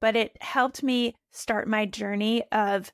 but it helped me start my journey of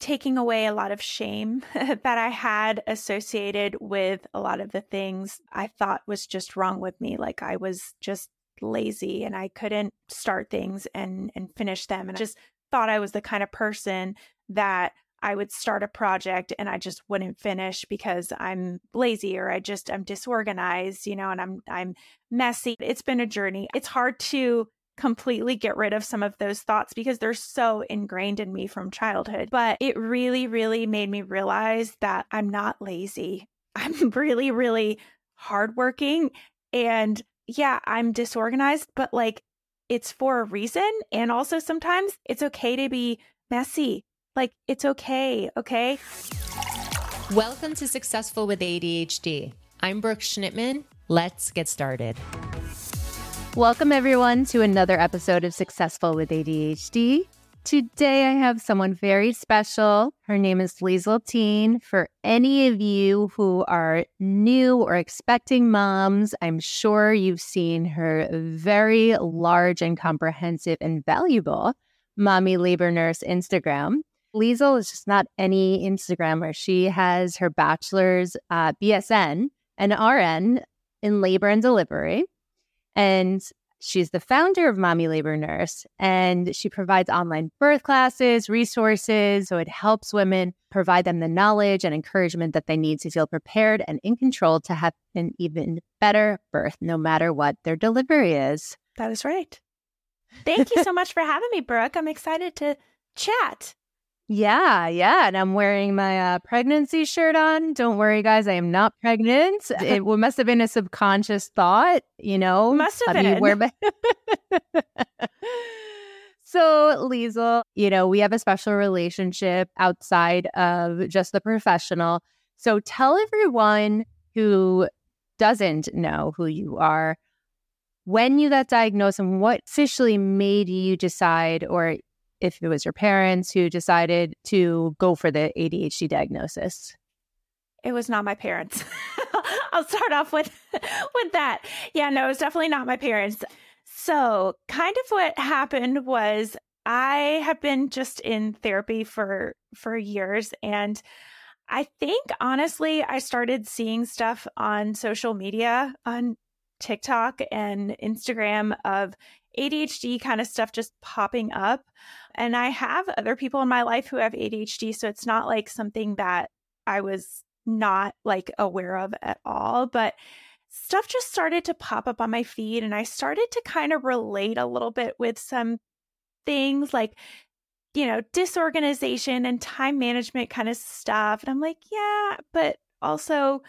taking away a lot of shame that I had associated with a lot of the things I thought was just wrong with me. Like I was just lazy and I couldn't start things and and finish them and I just thought I was the kind of person that I would start a project and I just wouldn't finish because I'm lazy or I just I'm disorganized, you know, and I'm I'm messy. It's been a journey. It's hard to completely get rid of some of those thoughts because they're so ingrained in me from childhood. But it really really made me realize that I'm not lazy. I'm really really hardworking and yeah, I'm disorganized, but like it's for a reason and also sometimes it's okay to be messy like, it's okay, okay? Welcome to Successful with ADHD. I'm Brooke Schnittman. Let's get started. Welcome, everyone, to another episode of Successful with ADHD. Today, I have someone very special. Her name is Liesel Teen. For any of you who are new or expecting moms, I'm sure you've seen her very large and comprehensive and valuable Mommy Labor Nurse Instagram. Liesel is just not any Instagrammer. She has her bachelor's uh, BSN and RN in labor and delivery. And she's the founder of Mommy Labor Nurse. And she provides online birth classes, resources. So it helps women provide them the knowledge and encouragement that they need to feel prepared and in control to have an even better birth, no matter what their delivery is. That is right. Thank you so much for having me, Brooke. I'm excited to chat. Yeah, yeah. And I'm wearing my uh, pregnancy shirt on. Don't worry, guys. I am not pregnant. it must have been a subconscious thought, you know? Must have been. Wear my- so, Liesel, you know, we have a special relationship outside of just the professional. So tell everyone who doesn't know who you are when you got diagnosed and what officially made you decide or if it was your parents who decided to go for the ADHD diagnosis? It was not my parents. I'll start off with with that. Yeah, no, it was definitely not my parents. So, kind of what happened was I have been just in therapy for for years and I think honestly I started seeing stuff on social media on TikTok and Instagram of ADHD kind of stuff just popping up. And I have other people in my life who have ADHD. So it's not like something that I was not like aware of at all. But stuff just started to pop up on my feed. And I started to kind of relate a little bit with some things like, you know, disorganization and time management kind of stuff. And I'm like, yeah, but also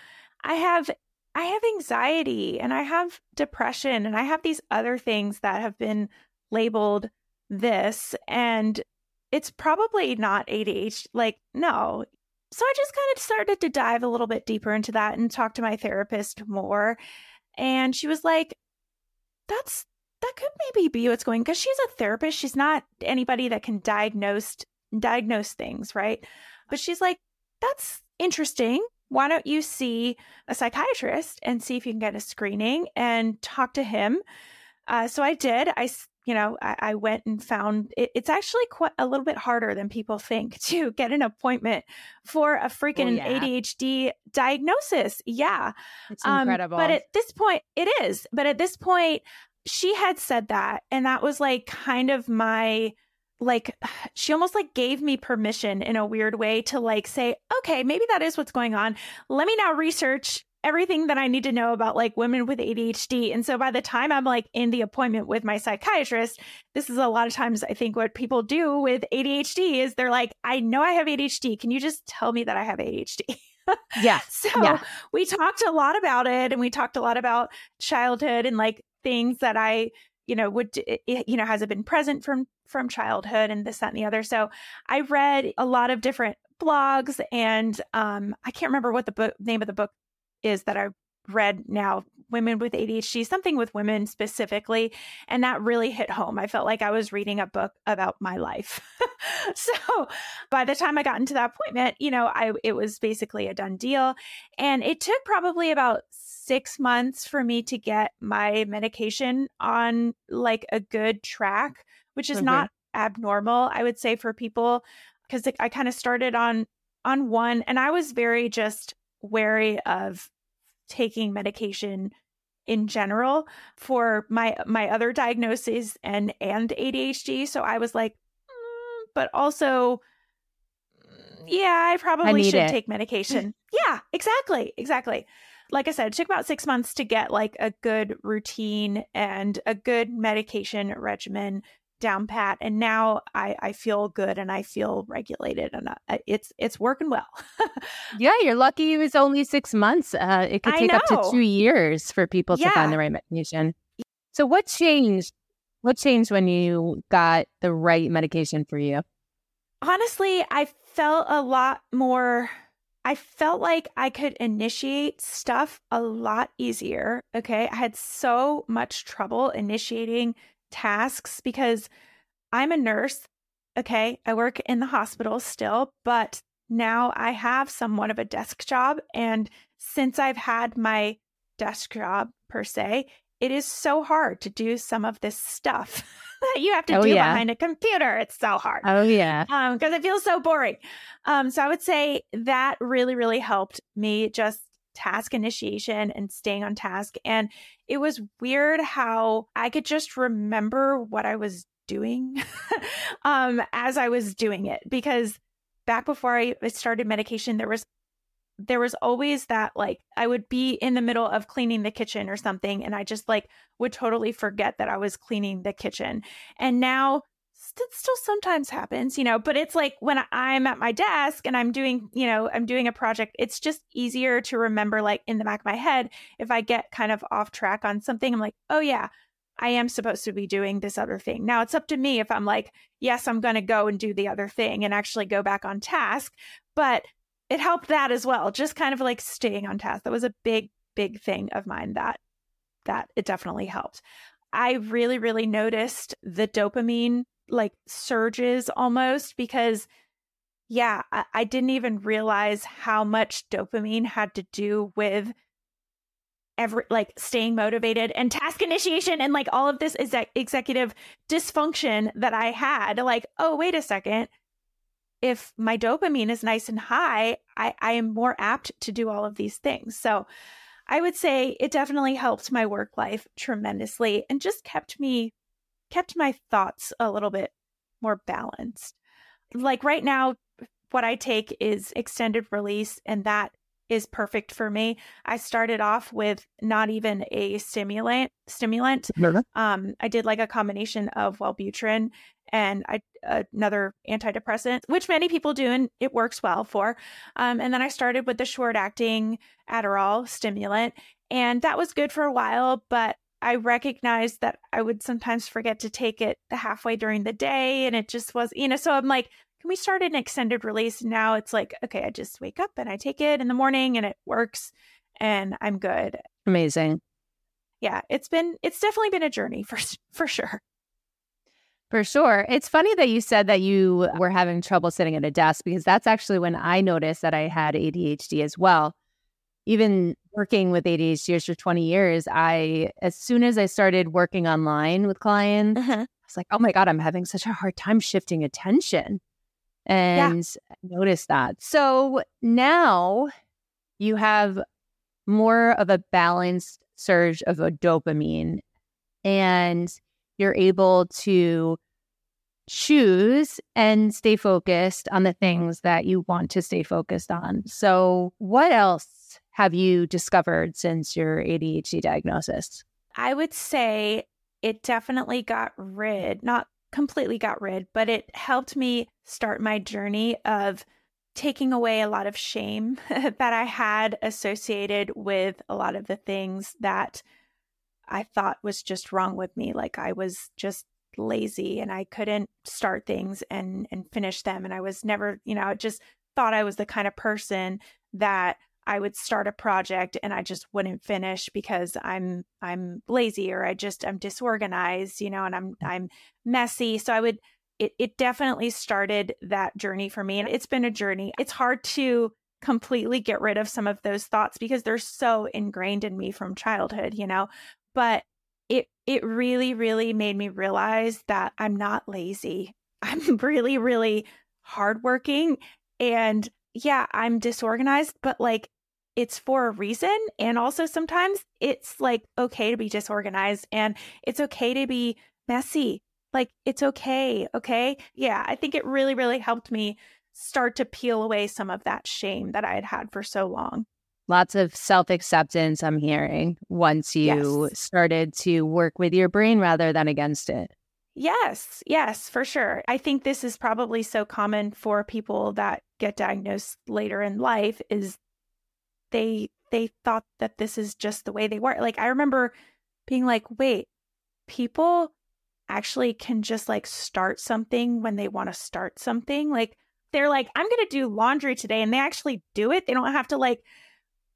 I have I have anxiety and I have depression and I have these other things that have been labeled this and it's probably not ADHD. Like, no. So I just kind of started to dive a little bit deeper into that and talk to my therapist more. And she was like, that's that could maybe be what's going because she's a therapist. She's not anybody that can diagnose diagnose things, right? But she's like, that's interesting why don't you see a psychiatrist and see if you can get a screening and talk to him? Uh, so I did. I, you know, I, I went and found it, it's actually quite a little bit harder than people think to get an appointment for a freaking oh, yeah. ADHD diagnosis. Yeah, it's incredible. Um, but at this point, it is. But at this point, she had said that, and that was like kind of my like she almost like gave me permission in a weird way to like say okay maybe that is what's going on. Let me now research everything that i need to know about like women with adhd and so by the time i'm like in the appointment with my psychiatrist this is a lot of times i think what people do with adhd is they're like i know i have adhd can you just tell me that i have adhd yeah so yeah. we talked a lot about it and we talked a lot about childhood and like things that i you know would you know has it been present from from childhood and this that and the other. So i read a lot of different blogs and um i can't remember what the book name of the book is that i read now women with adhd something with women specifically and that really hit home. I felt like i was reading a book about my life. So by the time i got into that appointment you know i it was basically a done deal. And it took probably about six months for me to get my medication on like a good track, which is not mm-hmm. abnormal, I would say, for people because I kind of started on on one and I was very just wary of taking medication in general for my my other diagnoses and and ADHD. So I was like, mm, but also, yeah, I probably I should it. take medication. yeah, exactly, exactly. Like I said, it took about six months to get like a good routine and a good medication regimen down pat and now i i feel good and i feel regulated and uh, it's it's working well yeah you're lucky it was only six months uh, it could take up to two years for people yeah. to find the right medication so what changed what changed when you got the right medication for you honestly i felt a lot more I felt like I could initiate stuff a lot easier. Okay. I had so much trouble initiating tasks because I'm a nurse. Okay. I work in the hospital still, but now I have somewhat of a desk job. And since I've had my desk job per se, it is so hard to do some of this stuff that you have to oh, do yeah. behind a computer. It's so hard. Oh yeah. Um, because it feels so boring. Um, so I would say that really, really helped me just task initiation and staying on task. And it was weird how I could just remember what I was doing um, as I was doing it. Because back before I started medication, there was there was always that like I would be in the middle of cleaning the kitchen or something and I just like would totally forget that I was cleaning the kitchen. And now it still sometimes happens, you know, but it's like when I'm at my desk and I'm doing, you know, I'm doing a project, it's just easier to remember, like in the back of my head, if I get kind of off track on something, I'm like, oh, yeah, I am supposed to be doing this other thing. Now it's up to me if I'm like, yes, I'm going to go and do the other thing and actually go back on task. But it helped that as well, just kind of like staying on task. That was a big, big thing of mine that that it definitely helped. I really, really noticed the dopamine like surges almost because yeah, I, I didn't even realize how much dopamine had to do with every like staying motivated and task initiation and like all of this is executive dysfunction that I had. Like, oh, wait a second. If my dopamine is nice and high, I, I am more apt to do all of these things. So I would say it definitely helped my work life tremendously and just kept me kept my thoughts a little bit more balanced. Like right now, what I take is extended release, and that is perfect for me. I started off with not even a stimulant. Stimulant. Um, I did like a combination of Wellbutrin and I, another antidepressant, which many people do, and it works well for. Um, and then I started with the short acting Adderall stimulant, and that was good for a while, but I recognized that I would sometimes forget to take it halfway during the day. And it just was, you know, so I'm like, can we start an extended release? Now it's like, okay, I just wake up and I take it in the morning and it works and I'm good. Amazing. Yeah, it's been, it's definitely been a journey for, for sure. For sure. It's funny that you said that you were having trouble sitting at a desk because that's actually when I noticed that I had ADHD as well even working with ADHD for 20 years, I, as soon as I started working online with clients, uh-huh. I was like, oh my God, I'm having such a hard time shifting attention. And yeah. noticed that. So now you have more of a balanced surge of a dopamine and you're able to choose and stay focused on the things that you want to stay focused on. So, what else have you discovered since your ADHD diagnosis? I would say it definitely got rid, not completely got rid, but it helped me start my journey of taking away a lot of shame that I had associated with a lot of the things that I thought was just wrong with me. Like I was just lazy and I couldn't start things and and finish them and I was never, you know, I just thought I was the kind of person that I would start a project and I just wouldn't finish because I'm I'm lazy or I just I'm disorganized, you know, and I'm mm. I'm messy. So I would it it definitely started that journey for me and it's been a journey. It's hard to completely get rid of some of those thoughts because they're so ingrained in me from childhood, you know. But it it really really made me realize that I'm not lazy. I'm really really hardworking and yeah, I'm disorganized, but like it's for a reason. And also sometimes it's like okay to be disorganized and it's okay to be messy. Like it's okay. Okay. Yeah. I think it really, really helped me start to peel away some of that shame that I had had for so long. Lots of self acceptance, I'm hearing, once you yes. started to work with your brain rather than against it. Yes, yes, for sure. I think this is probably so common for people that get diagnosed later in life is they they thought that this is just the way they were. Like I remember being like, "Wait, people actually can just like start something when they want to start something." Like they're like, "I'm going to do laundry today." And they actually do it. They don't have to like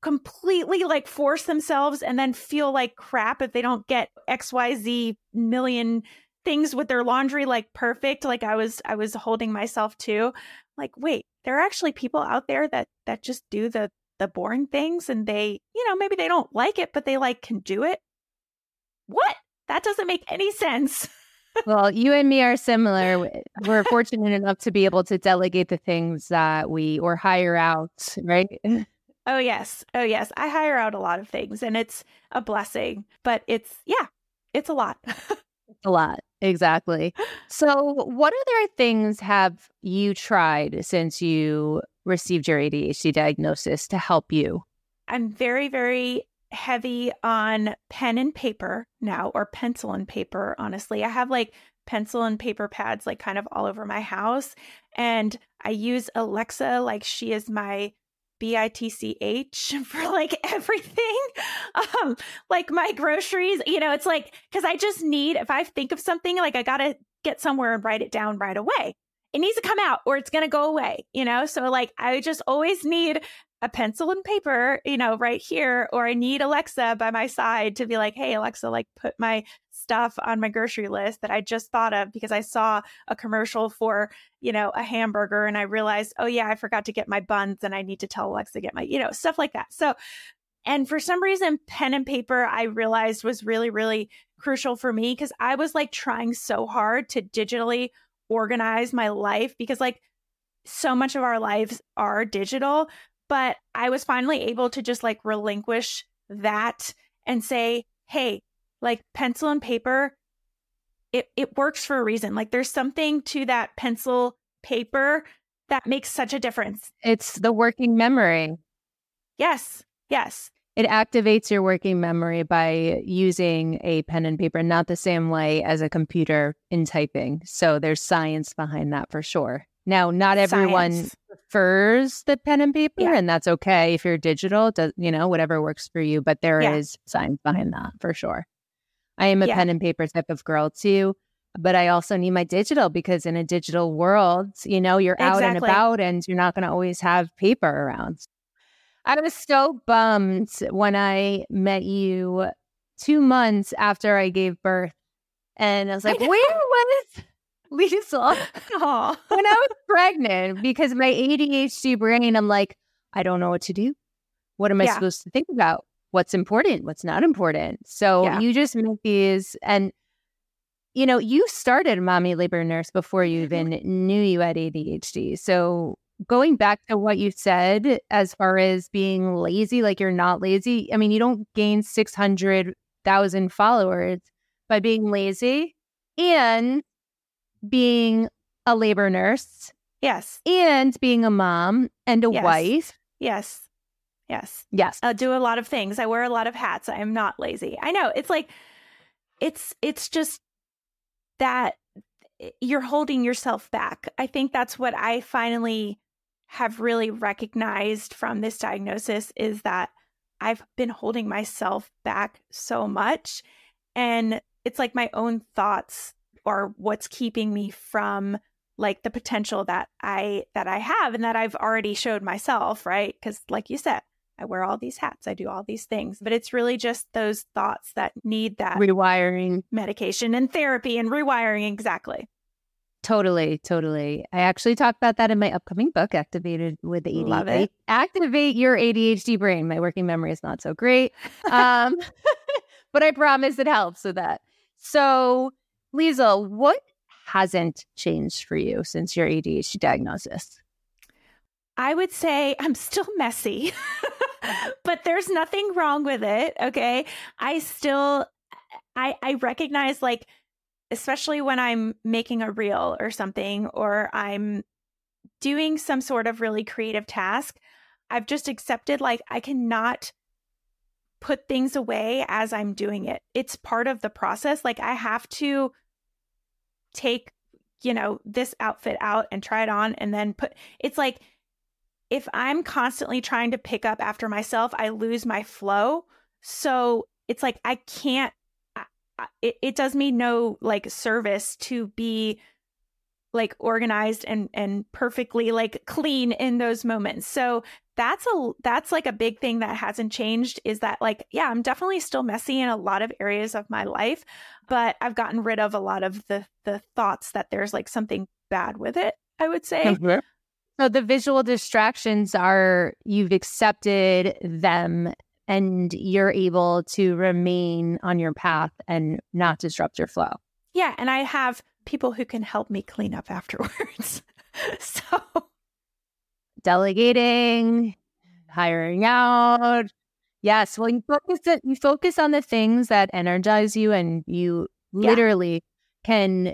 completely like force themselves and then feel like crap if they don't get XYZ million things with their laundry like perfect like I was I was holding myself to like wait there are actually people out there that that just do the the boring things and they, you know, maybe they don't like it, but they like can do it. What? That doesn't make any sense. well, you and me are similar. We're fortunate enough to be able to delegate the things that we or hire out, right? Oh, yes. Oh, yes. I hire out a lot of things and it's a blessing, but it's, yeah, it's a lot. a lot. Exactly. So, what other things have you tried since you received your ADHD diagnosis to help you? I'm very, very heavy on pen and paper now, or pencil and paper, honestly. I have like pencil and paper pads like kind of all over my house. And I use Alexa like she is my B-I-T-C-H for like everything. Um, like my groceries, you know, it's like because I just need if I think of something, like I gotta get somewhere and write it down right away it needs to come out or it's to go away, you know? So like I just always need a pencil and paper, you know, right here, or I need Alexa by my side to be like, hey, Alexa, like put my stuff on my grocery list that I just thought of because I saw a commercial for, you know, a hamburger and I realized, oh, yeah, I forgot to get my buns and I need to tell Alexa to get my, you know, stuff like that. So, and for some reason, pen and paper, I realized was really, really crucial for me because I was like trying so hard to digitally organize my life because like so much of our lives are digital but i was finally able to just like relinquish that and say hey like pencil and paper it it works for a reason like there's something to that pencil paper that makes such a difference it's the working memory yes yes it activates your working memory by using a pen and paper, not the same way as a computer in typing. So there's science behind that for sure. Now, not everyone science. prefers the pen and paper, yeah. and that's okay if you're digital, does, you know, whatever works for you. But there yeah. is science behind that for sure. I am a yeah. pen and paper type of girl too, but I also need my digital because in a digital world, you know, you're exactly. out and about and you're not going to always have paper around. I was so bummed when I met you two months after I gave birth. And I was like, I where was Lisa? Aww. when I was pregnant, because my ADHD brain, I'm like, I don't know what to do. What am I yeah. supposed to think about? What's important? What's not important? So yeah. you just make these and you know, you started mommy labor nurse before you even knew you had ADHD. So going back to what you said as far as being lazy, like you're not lazy. I mean, you don't gain 600,000 followers by being lazy and being a labor nurse. Yes. And being a mom and a yes. wife. Yes. Yes. Yes. I do a lot of things. I wear a lot of hats. I am not lazy. I know. It's like it's it's just that eh, you're holding yourself back. I think that's what I finally have really recognized from this diagnosis is that I've been holding myself back so much. And it's like my own thoughts are what's keeping me from like the potential that I that I have and that I've already showed myself, right? Cuz like you said, I wear all these hats, I do all these things, but it's really just those thoughts that need that rewiring medication and therapy and rewiring exactly. Totally, totally. I actually talk about that in my upcoming book, Activated with the ADHD. Love it. Activate your ADHD brain. My working memory is not so great. Um, but I promise it helps with that. So, Liesel, what hasn't changed for you since your ADHD diagnosis? I would say I'm still messy, but there's nothing wrong with it. Okay. I still, I, I recognize like, especially when I'm making a reel or something, or I'm doing some sort of really creative task, I've just accepted like I cannot put things away as I'm doing it. It's part of the process. Like I have to take, you know, this outfit out and try it on and then put it's like if I'm constantly trying to pick up after myself, I lose my flow. So it's like I can't it, it does me no like service to be like organized and and perfectly like clean in those moments. So that's a that's like a big thing that hasn't changed is that like yeah, I'm definitely still messy in a lot of areas of my life, but I've gotten rid of a lot of the the thoughts that there's like something bad with it, I would say. Mm-hmm. So the visual distractions are you've accepted them and you're able to remain on your path and not disrupt your flow. Yeah, and I have people who can help me clean up afterwards. so delegating, hiring out. Yes, well you focus it, you focus on the things that energize you and you literally yeah. can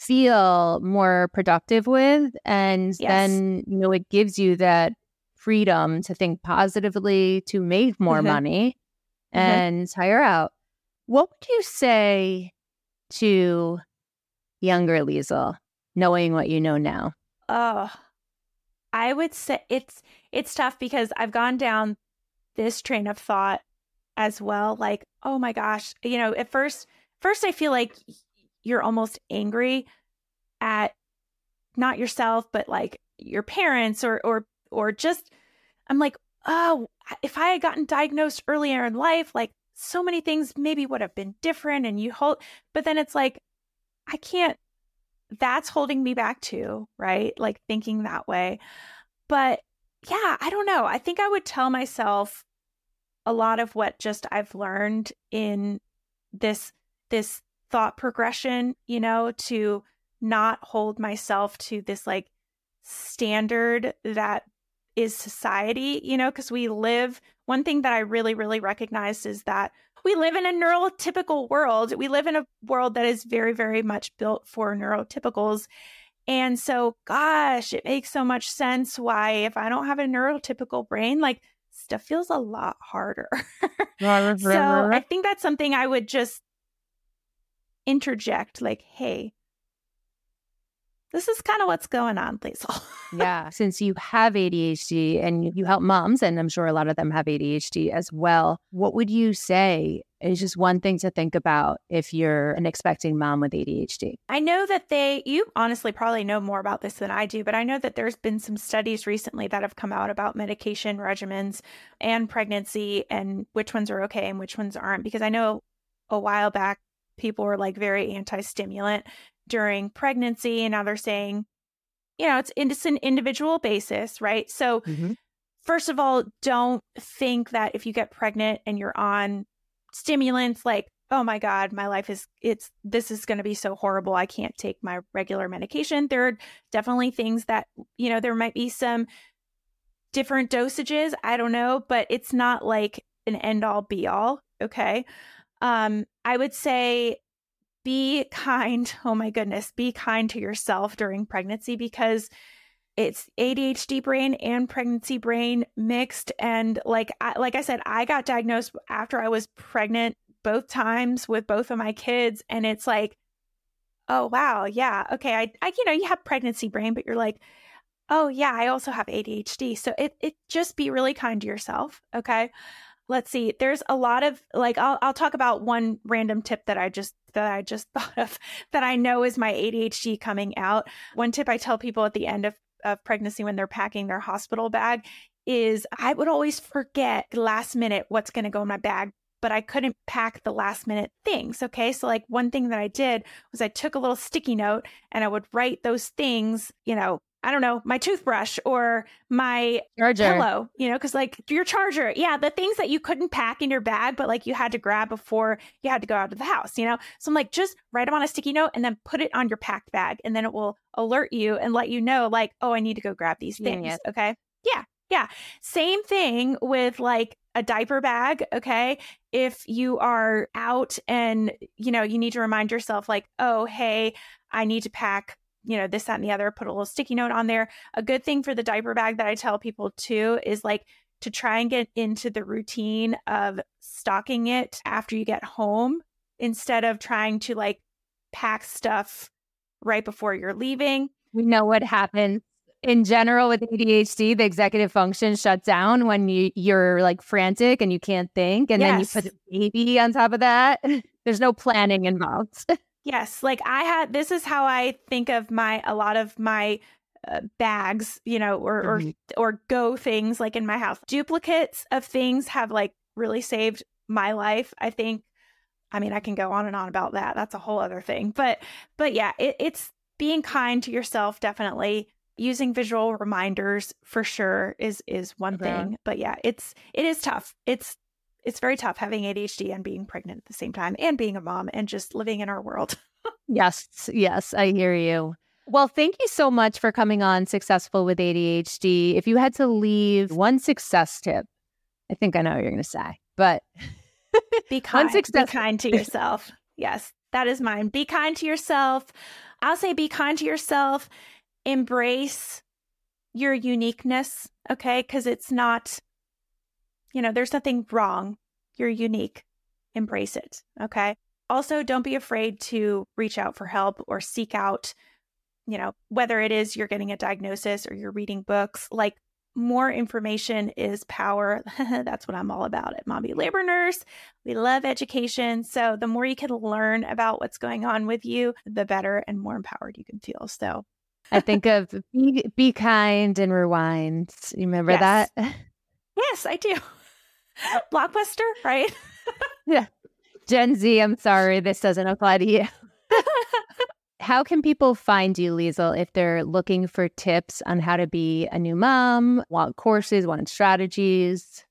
feel more productive with and yes. then you know it gives you that freedom to think positively to make more mm-hmm. money mm-hmm. and mm-hmm. hire out what would you say to younger Liesel knowing what you know now oh i would say it's it's tough because i've gone down this train of thought as well like oh my gosh you know at first first i feel like you're almost angry at not yourself but like your parents or or or just I'm like, "Oh, if I had gotten diagnosed earlier in life, like so many things maybe would have been different and you hold but then it's like I can't that's holding me back too, right? Like thinking that way. But yeah, I don't know. I think I would tell myself a lot of what just I've learned in this this thought progression, you know, to not hold myself to this like standard that is society, you know, because we live. One thing that I really, really recognized is that we live in a neurotypical world. We live in a world that is very, very much built for neurotypicals. And so, gosh, it makes so much sense why, if I don't have a neurotypical brain, like stuff feels a lot harder. so I think that's something I would just interject like, hey, this is kind of what's going on, Liesel. yeah. Since you have ADHD and you help moms, and I'm sure a lot of them have ADHD as well, what would you say is just one thing to think about if you're an expecting mom with ADHD? I know that they, you honestly probably know more about this than I do, but I know that there's been some studies recently that have come out about medication regimens and pregnancy and which ones are okay and which ones aren't. Because I know a while back, people were like very anti stimulant during pregnancy. And now they're saying, you know, it's, it's an individual basis, right? So, mm-hmm. first of all, don't think that if you get pregnant and you're on stimulants, like, oh my God, my life is, it's, this is going to be so horrible. I can't take my regular medication. There are definitely things that, you know, there might be some different dosages. I don't know, but it's not like an end all be all. Okay. Um, I would say be kind. Oh my goodness, be kind to yourself during pregnancy because it's ADHD brain and pregnancy brain mixed. And like I, like I said, I got diagnosed after I was pregnant both times with both of my kids, and it's like, oh wow, yeah, okay, I, I you know you have pregnancy brain, but you're like, oh yeah, I also have ADHD. So it it just be really kind to yourself, okay let's see there's a lot of like I'll, I'll talk about one random tip that i just that i just thought of that i know is my adhd coming out one tip i tell people at the end of, of pregnancy when they're packing their hospital bag is i would always forget last minute what's going to go in my bag but I couldn't pack the last minute things. Okay. So, like, one thing that I did was I took a little sticky note and I would write those things, you know, I don't know, my toothbrush or my Charger. pillow, you know, because like your charger, yeah, the things that you couldn't pack in your bag, but like you had to grab before you had to go out of the house, you know? So I'm like, just write them on a sticky note and then put it on your packed bag. And then it will alert you and let you know, like, oh, I need to go grab these things. Okay. Yeah. Yeah. Same thing with like a diaper bag. Okay. If you are out and, you know, you need to remind yourself, like, oh, hey, I need to pack you know, this, that, and the other, put a little sticky note on there. A good thing for the diaper bag that I tell people too is like to try and get into the routine of stocking it after you get home instead of trying to like pack stuff right before you're leaving. We know what happens in general with ADHD. The executive function shuts down when you, you're like frantic and you can't think. And Yes. then you put a baby on top of that. There's no planning involved. Yes, like I had this is how I think of my a lot of my uh, bags, you know, or or Mhm. or go things like in my house. Duplicates of things have like really saved my life. I think I mean, I can go on and on about that. That's a whole other thing. But but yeah, it, it's being kind to yourself definitely. Using visual reminders for sure is is one Okay. thing. But yeah, it's it is tough. It's it's very tough having ADHD and being pregnant at the same time and being a mom and just living in our world. Yes, yes, I hear you. Well, thank you so much for coming on Successful with ADHD. If you had to leave one success tip, I think I know what you're going to say, but Be kind. success- Be kind to yourself. yes, that is mine. Be kind to yourself. I'll say be kind to yourself. Embrace your uniqueness, okay? Because it's not, you know, there's nothing wrong. You're unique. Embrace it, okay? Also, don't be afraid to reach out for help or seek out, you know, whether it is you're getting a diagnosis or you're reading books, like more information is power. That's what I'm all about at Mommy Labor Nurse. We love education. So the more you can learn about what's going on with you, the better and more empowered you can feel. So I think of be, be kind and rewind. You remember Yes. that? yes, I do. Blockbuster, right? Yeah. Gen Z, I'm sorry, this doesn't apply to you. How can people find you, Liesel, if they're looking for tips on how to be a new mom, want courses, want strategies?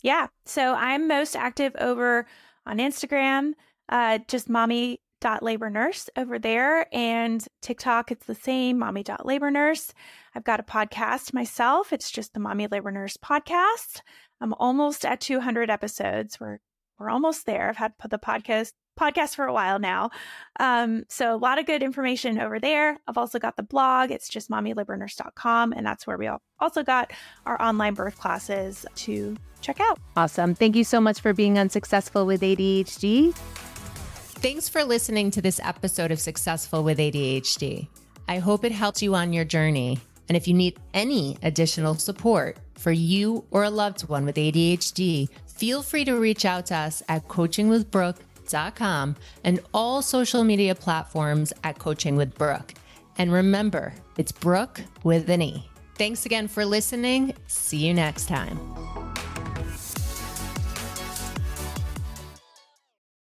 Yeah. So I'm most active over on Instagram, uh, just mommy.labornurse over there. And TikTok, it's the same, mommy.labornurse. I've got a podcast myself. It's just the Mommy Labor Nurse podcast. I'm almost at 200 episodes. We're we're almost there. I've had the podcast podcast for a while now. Um, so a lot of good information over there. I've also got the blog. It's just mommylabornurse.com. And that's where we al- also got our online birth classes to check out. Awesome. Thank you so much for being unsuccessful with ADHD. Thanks for listening to this episode of Successful with ADHD. I hope it helped you on your journey. And if you need any additional support for you or a loved one with ADHD, feel free to reach out to us at coachingwithbrooke.com and all social media platforms at Coaching with Brooke. And remember, it's Brooke with an E. Thanks again for listening. See you next time.